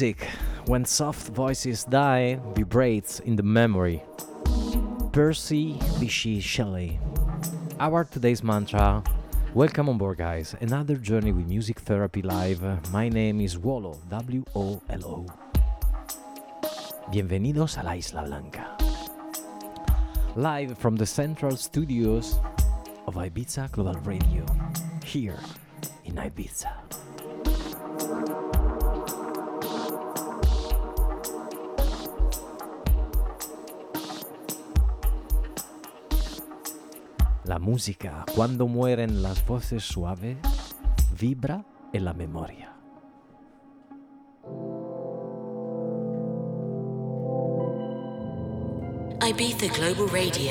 Music, when soft voices die, vibrates in the memory. Percy Bysshe Shelley. Our today's mantra. Welcome on board, guys. Another journey with Music Therapy Live. My name is Wolo, W O L O. Bienvenidos a la Isla Blanca. Live from the central studios of Ibiza Global Radio here in Ibiza. Música, cuando mueren las voces suaves, vibra en la memoria. Ibiza Global Radio.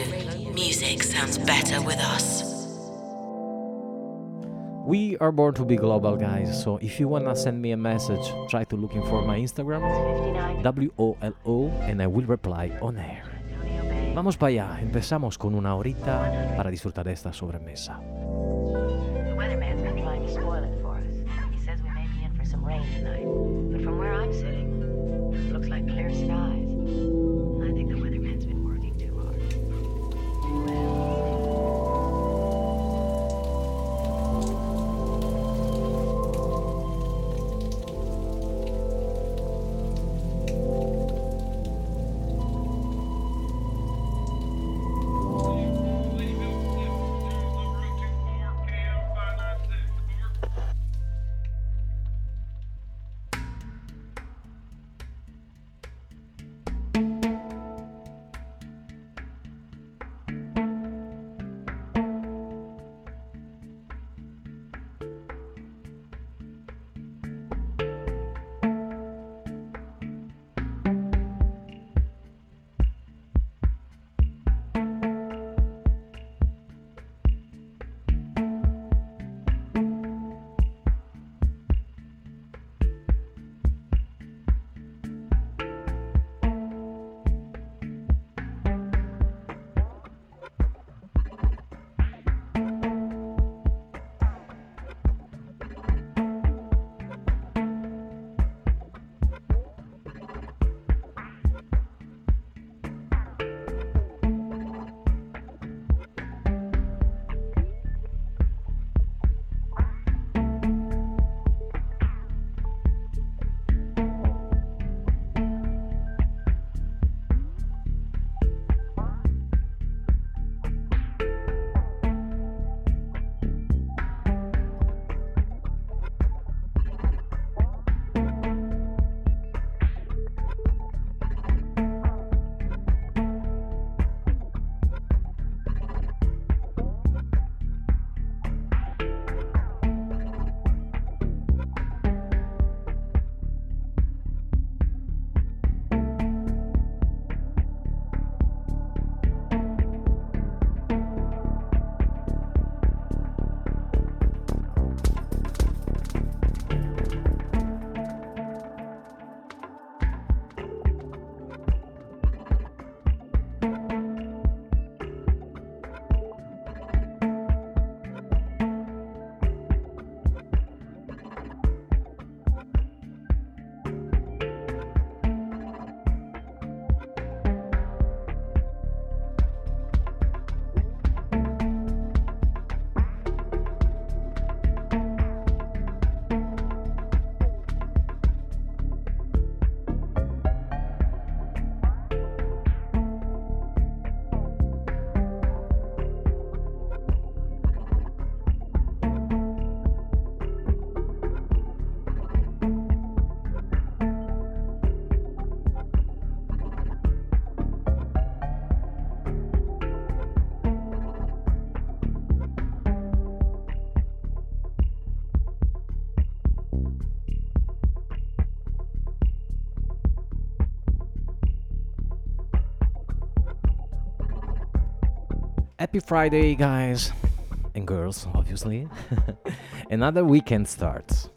Music sounds better with us. We are born to be global, guys. So if you wanna send me a message, try to looking for my Instagram, W O L O, and I will reply on air. Vamos para allá. Empezamos con una horita para disfrutar de esta sobremesa. Happy Friday, guys and girls, obviously. Another weekend starts.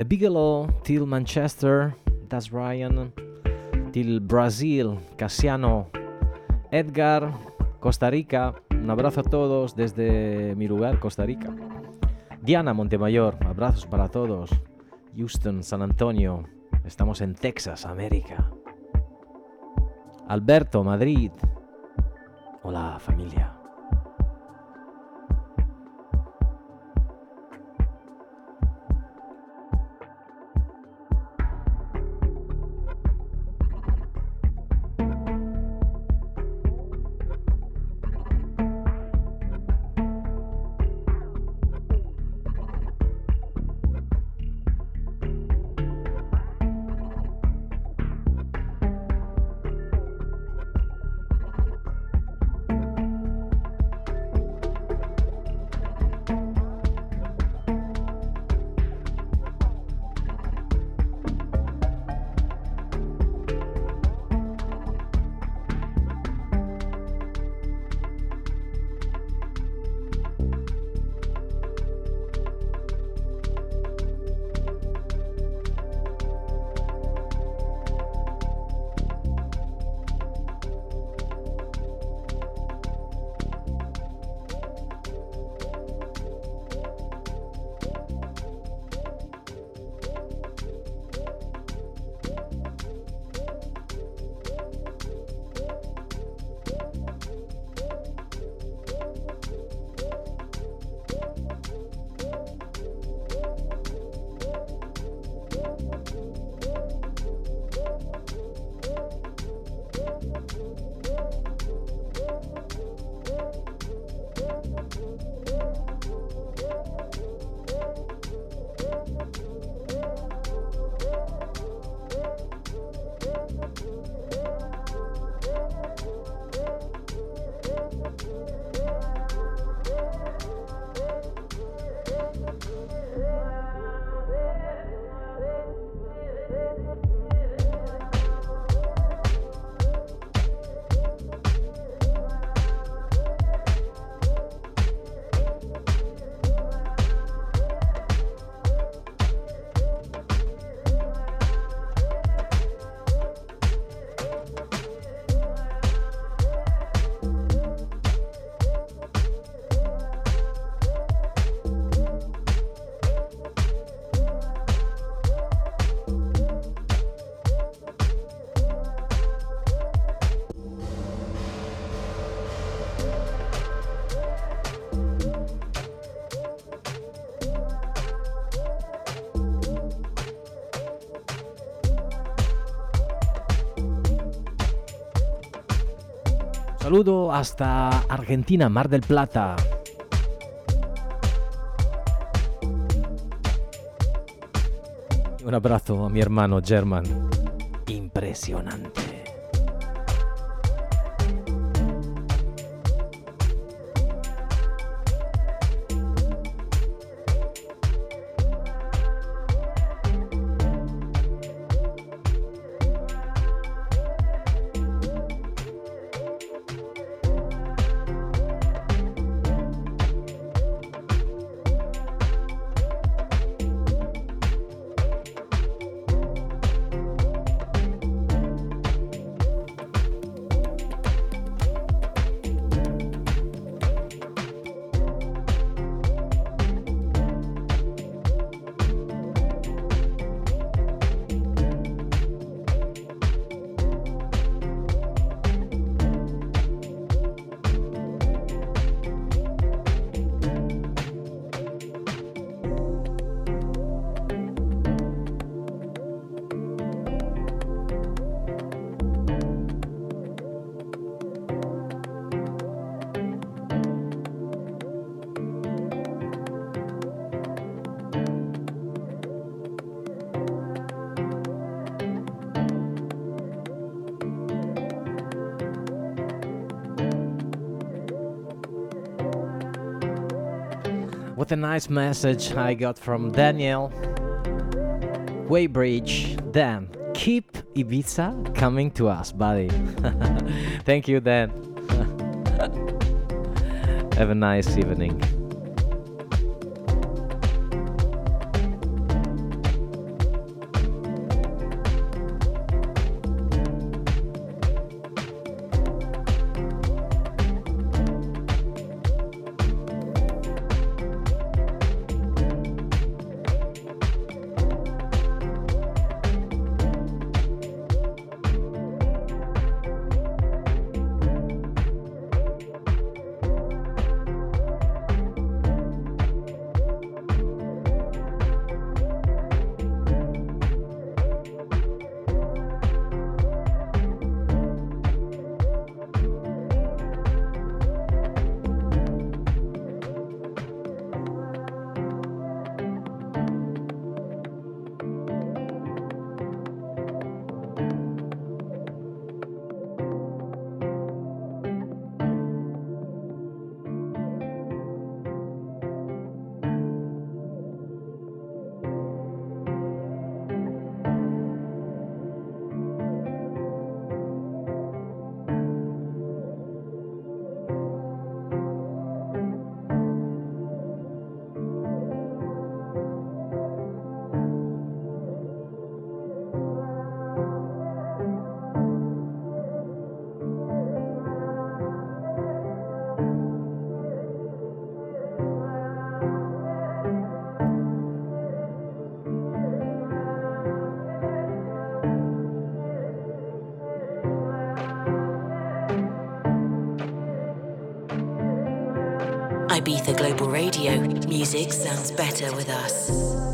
A big hello till Manchester, that's Ryan, till Brazil, Casiano, Edgar, Costa Rica, un abrazo a todos desde mi lugar, Costa Rica. Diana Montemayor, abrazos para todos. Houston, San Antonio, estamos en Texas, América. Alberto, Madrid. Hola familia. Saludo hasta Argentina, Mar del Plata. Un abrazo a mi hermano German. Impresionante. What a nice message I got from Daniel. Weybridge, Dan, keep Ibiza coming to us, buddy. Thank you, Dan. Have a nice evening. Ibiza Global Radio. Music sounds better with us.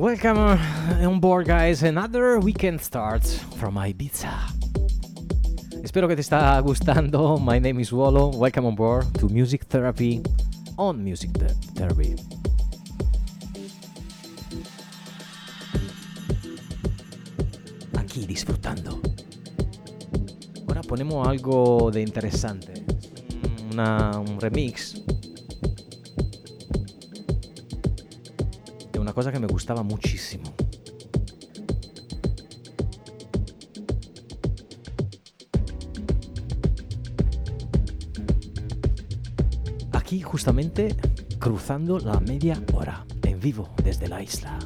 Welcome on board, guys. Another weekend starts from Ibiza. Espero que te está gustando. My name is Wolo. Welcome on board to Music Therapy on Music Therapy. Aquí disfrutando. Ahora ponemos algo de interesante. Una, un remix me gustaba muchísimo. Aquí justamente cruzando la media hora en vivo desde la isla.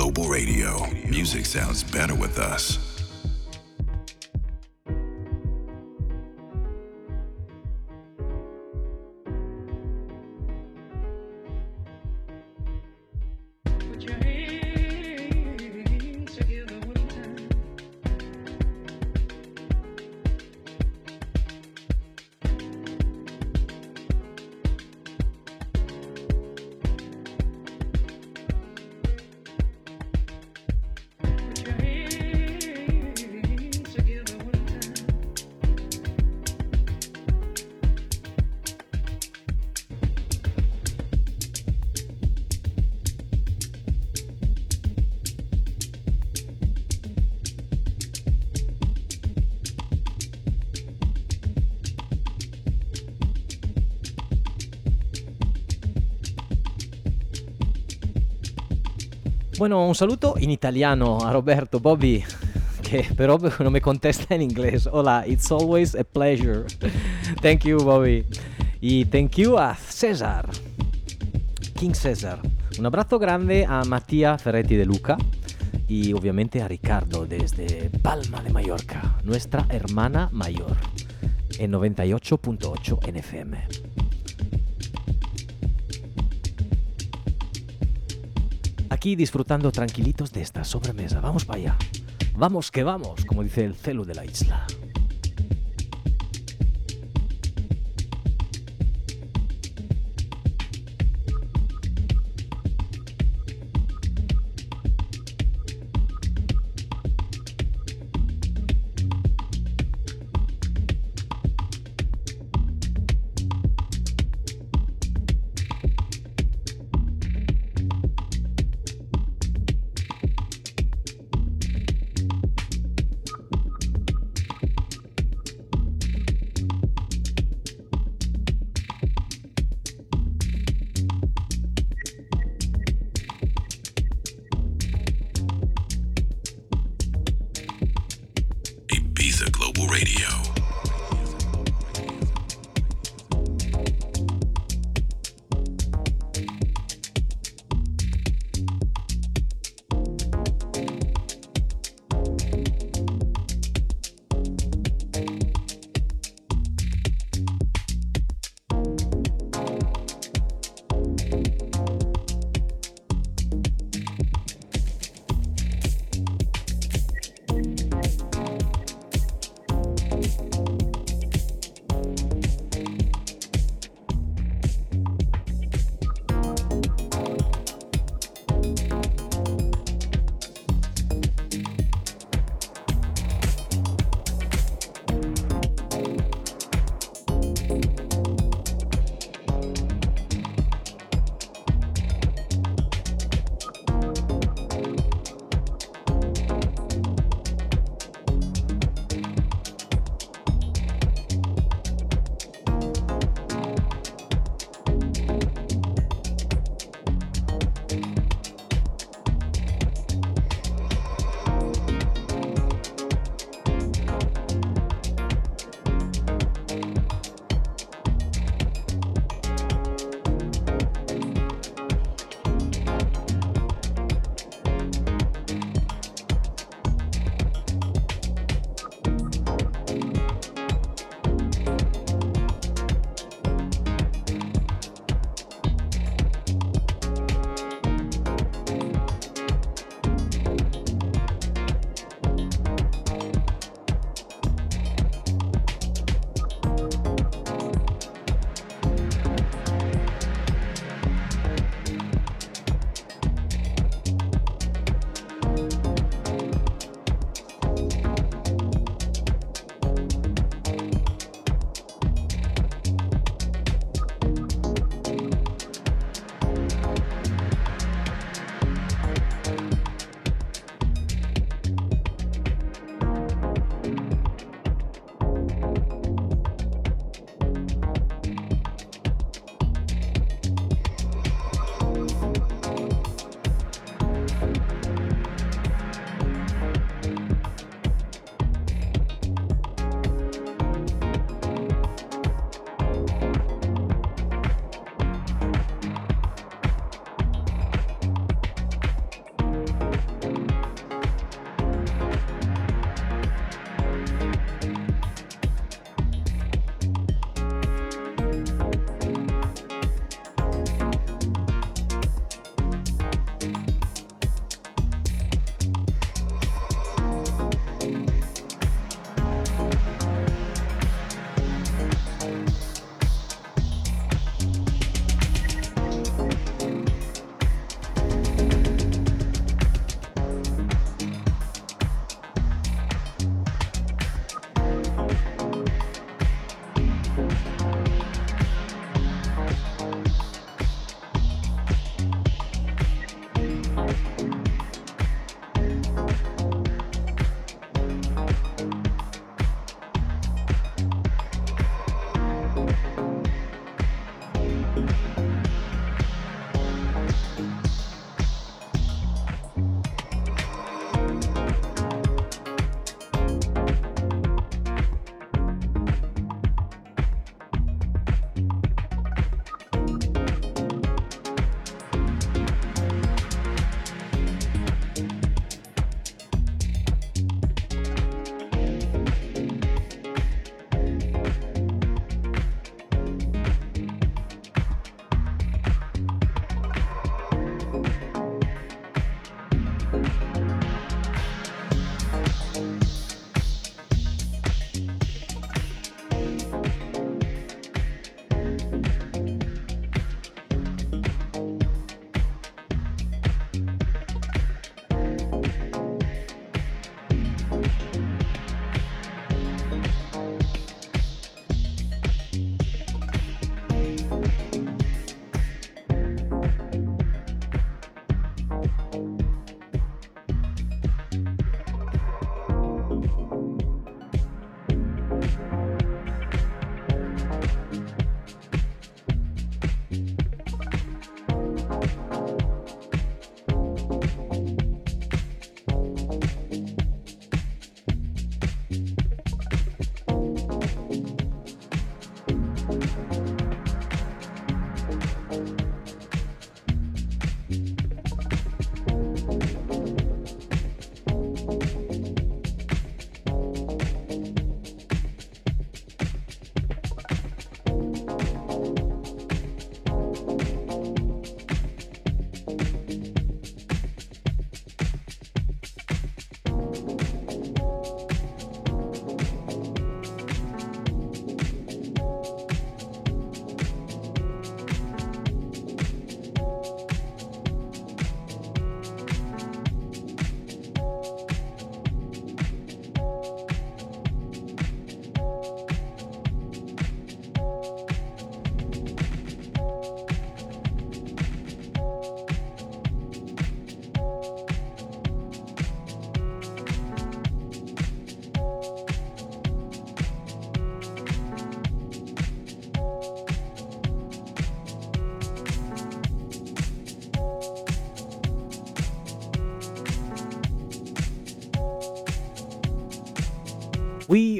Global Radio. Music sounds better with us. Bueno, un saluto in italiano a Roberto Bobby, che però non mi contesta in inglese. Hola, it's always a pleasure. thank you, Bobby. Y thank you a César, King César. Un abrazo grande a Mattia Ferretti de Luca y obviamente a Ricardo desde Palma de Mallorca, nuestra hermana mayor, en 98.8 NFM. Aquí disfrutando tranquilitos de esta sobremesa. Vamos para allá. Vamos que vamos, como dice el celo de la isla.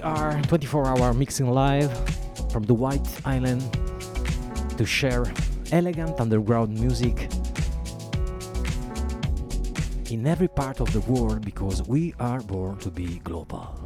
We are 24 hour mixing live from the White Island to share elegant underground music in every part of the world because we are born to be global.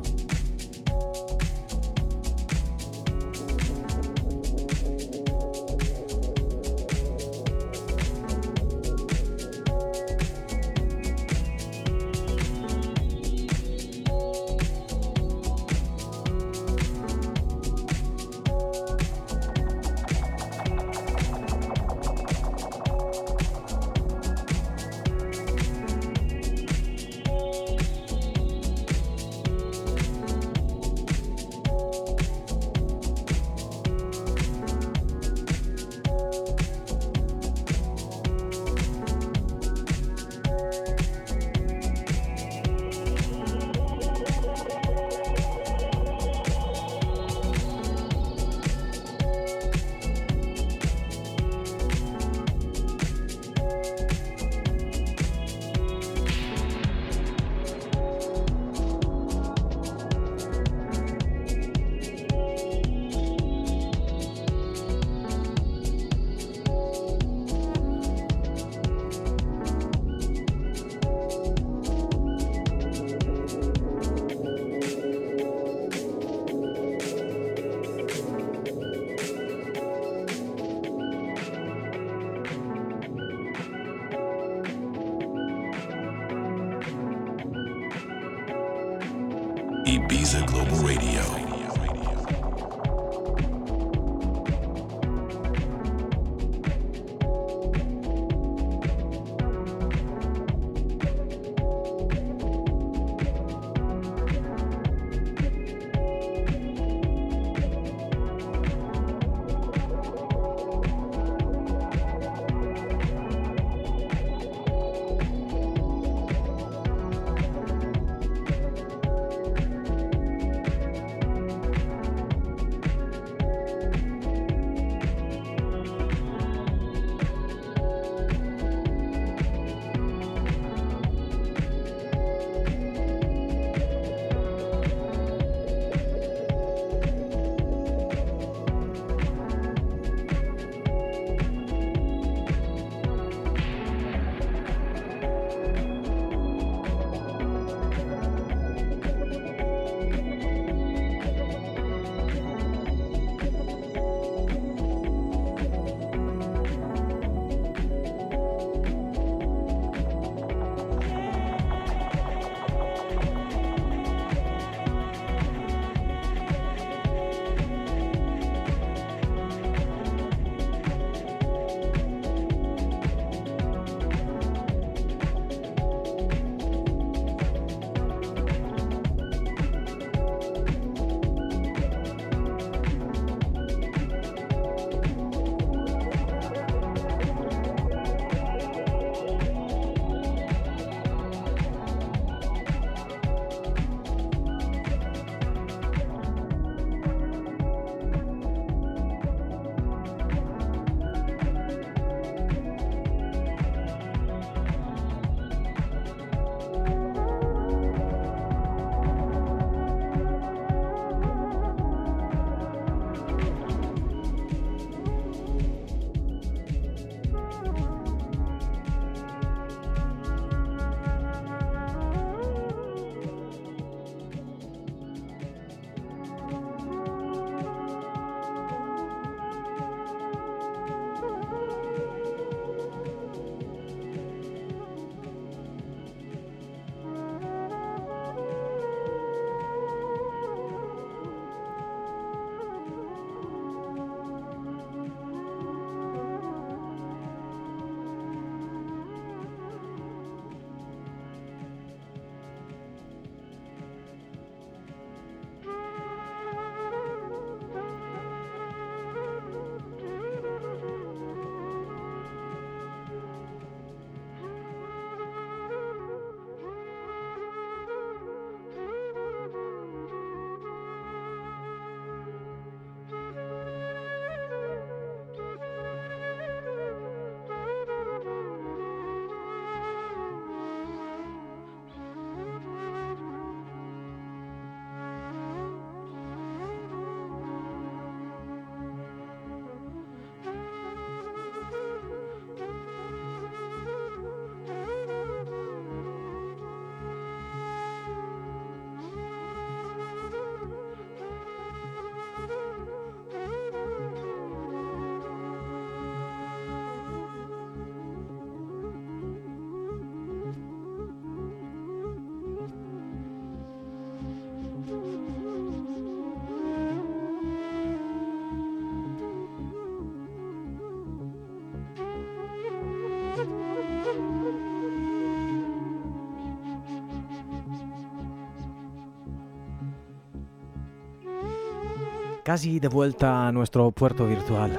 Casi de vuelta a nuestro puerto virtual.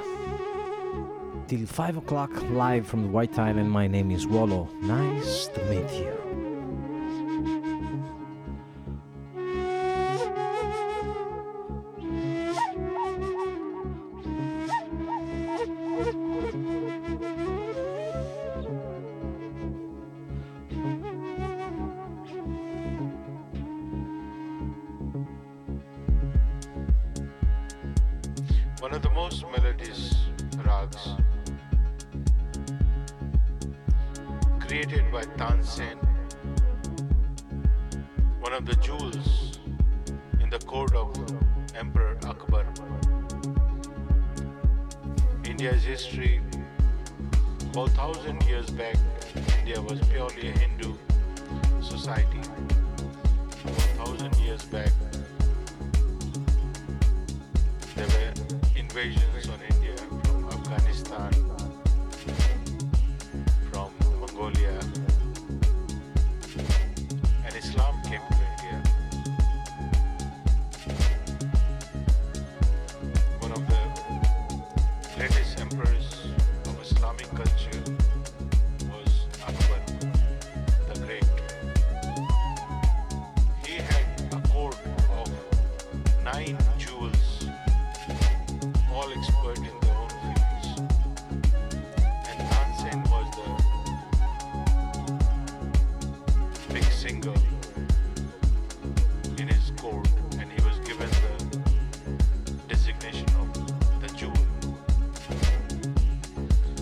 Till 5 o'clock, live from the White Island, my name is Wallo. Nice to meet you.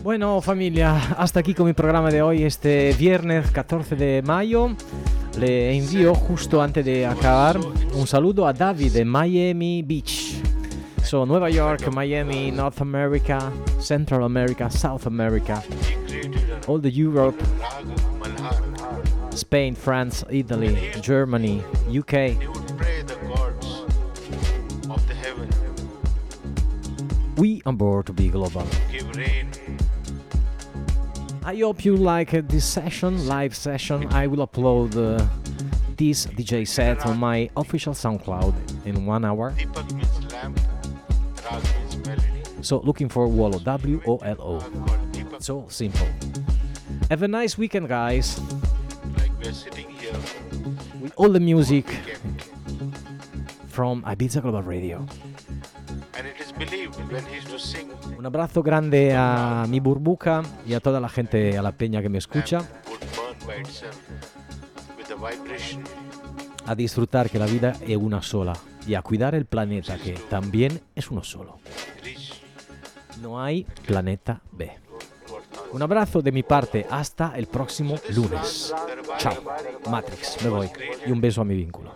Bueno, familia, hasta aquí con mi programa de hoy, este viernes 14 de mayo. Le envío justo antes de acabar un saludo a David de Miami Beach. So, Nueva York, Miami, North America, Central America, South America, all the Europe. Spain, France, Italy, Germany, UK. We on board to be global. I hope you like uh, this session, live session. I will upload uh, this DJ set on my official SoundCloud in one hour. So looking for Wolo, W O L O. So simple. Have a nice weekend, guys. With all the music from Ibiza Global Radio. And it is believed when he used to sing, Un abrazo grande a mi burbuja y a toda la gente, a la peña que me escucha. A disfrutar que la vida es una sola y a cuidar el planeta que también es uno solo. No hay planeta B. Un abrazo de mi parte hasta el próximo lunes. Chao. Matrix, me voy. Y un beso a mi vínculo.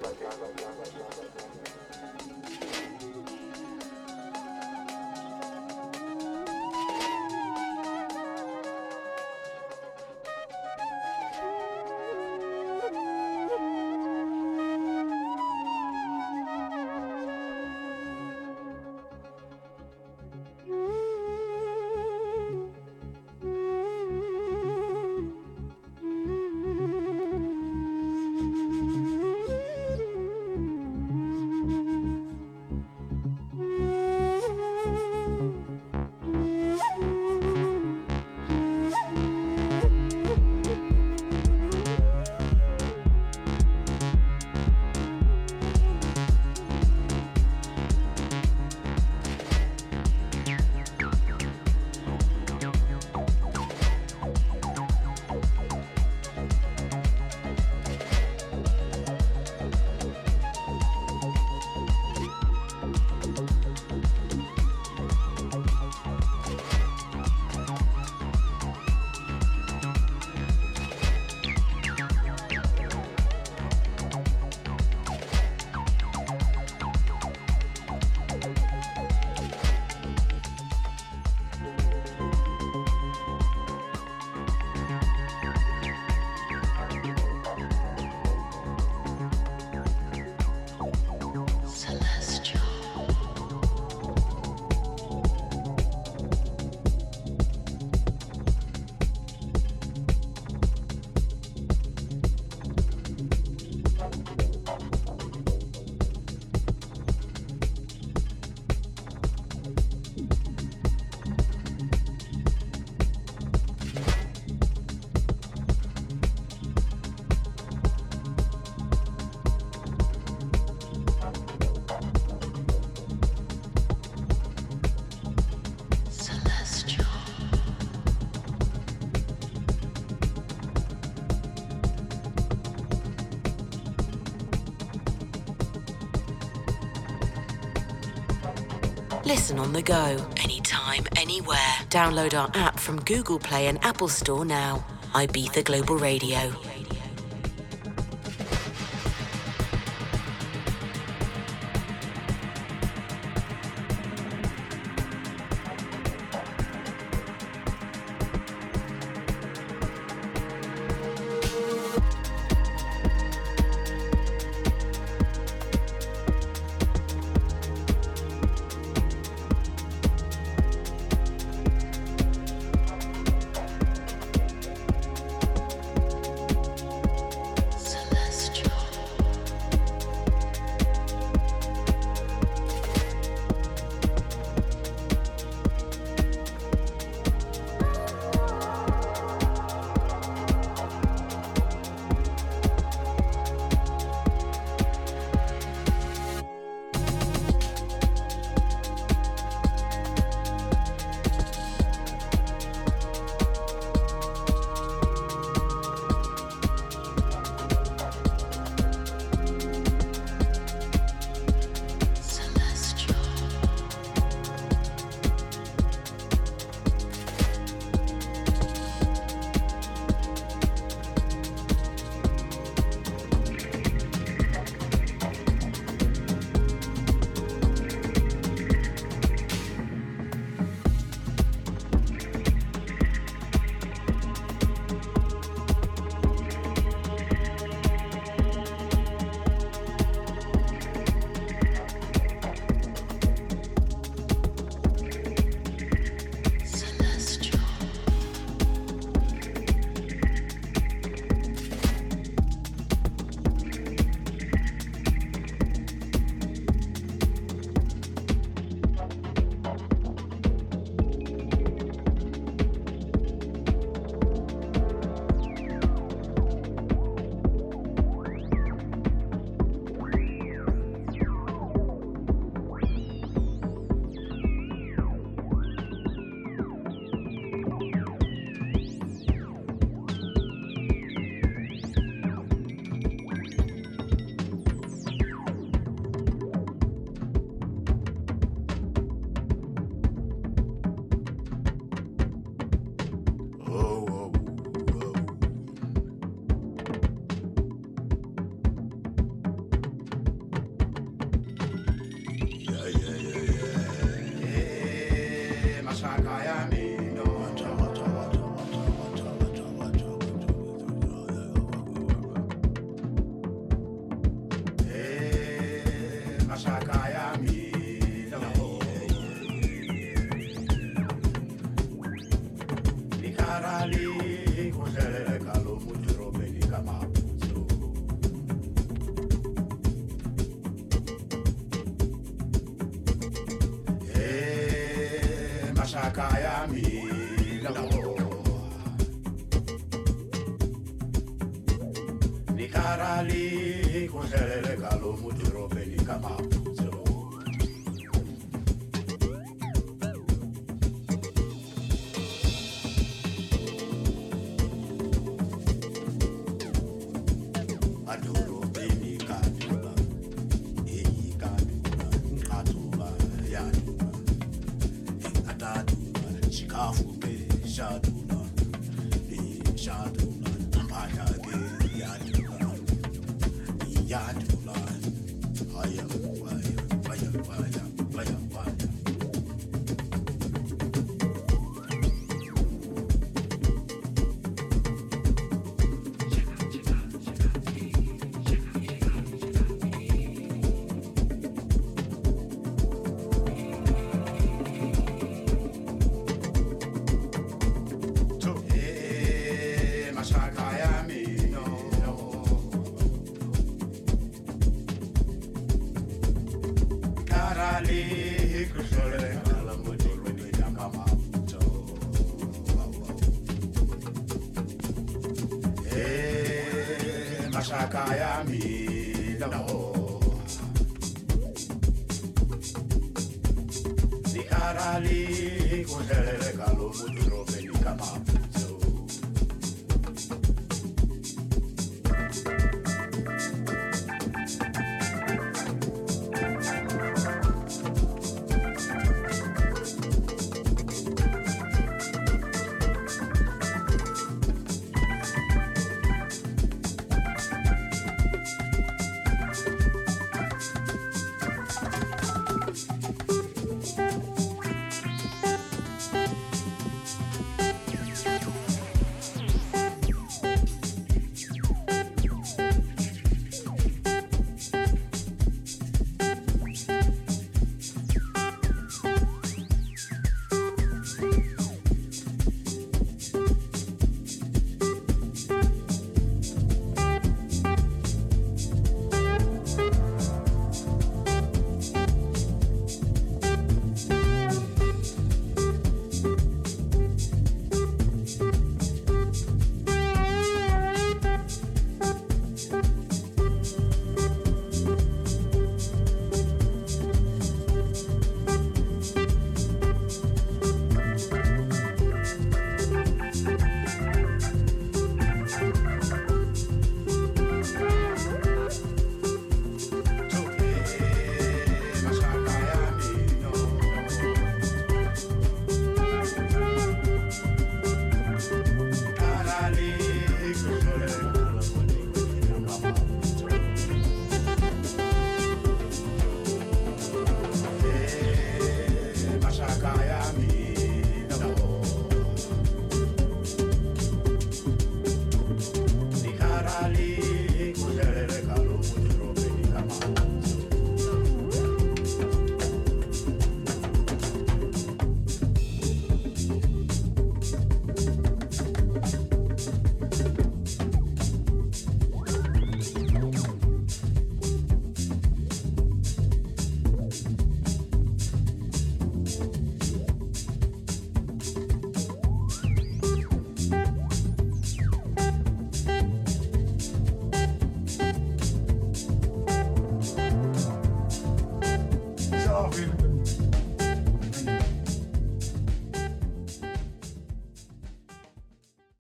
Listen on the go, anytime, anywhere. Download our app from Google Play and Apple Store now. Ibiza Global Radio.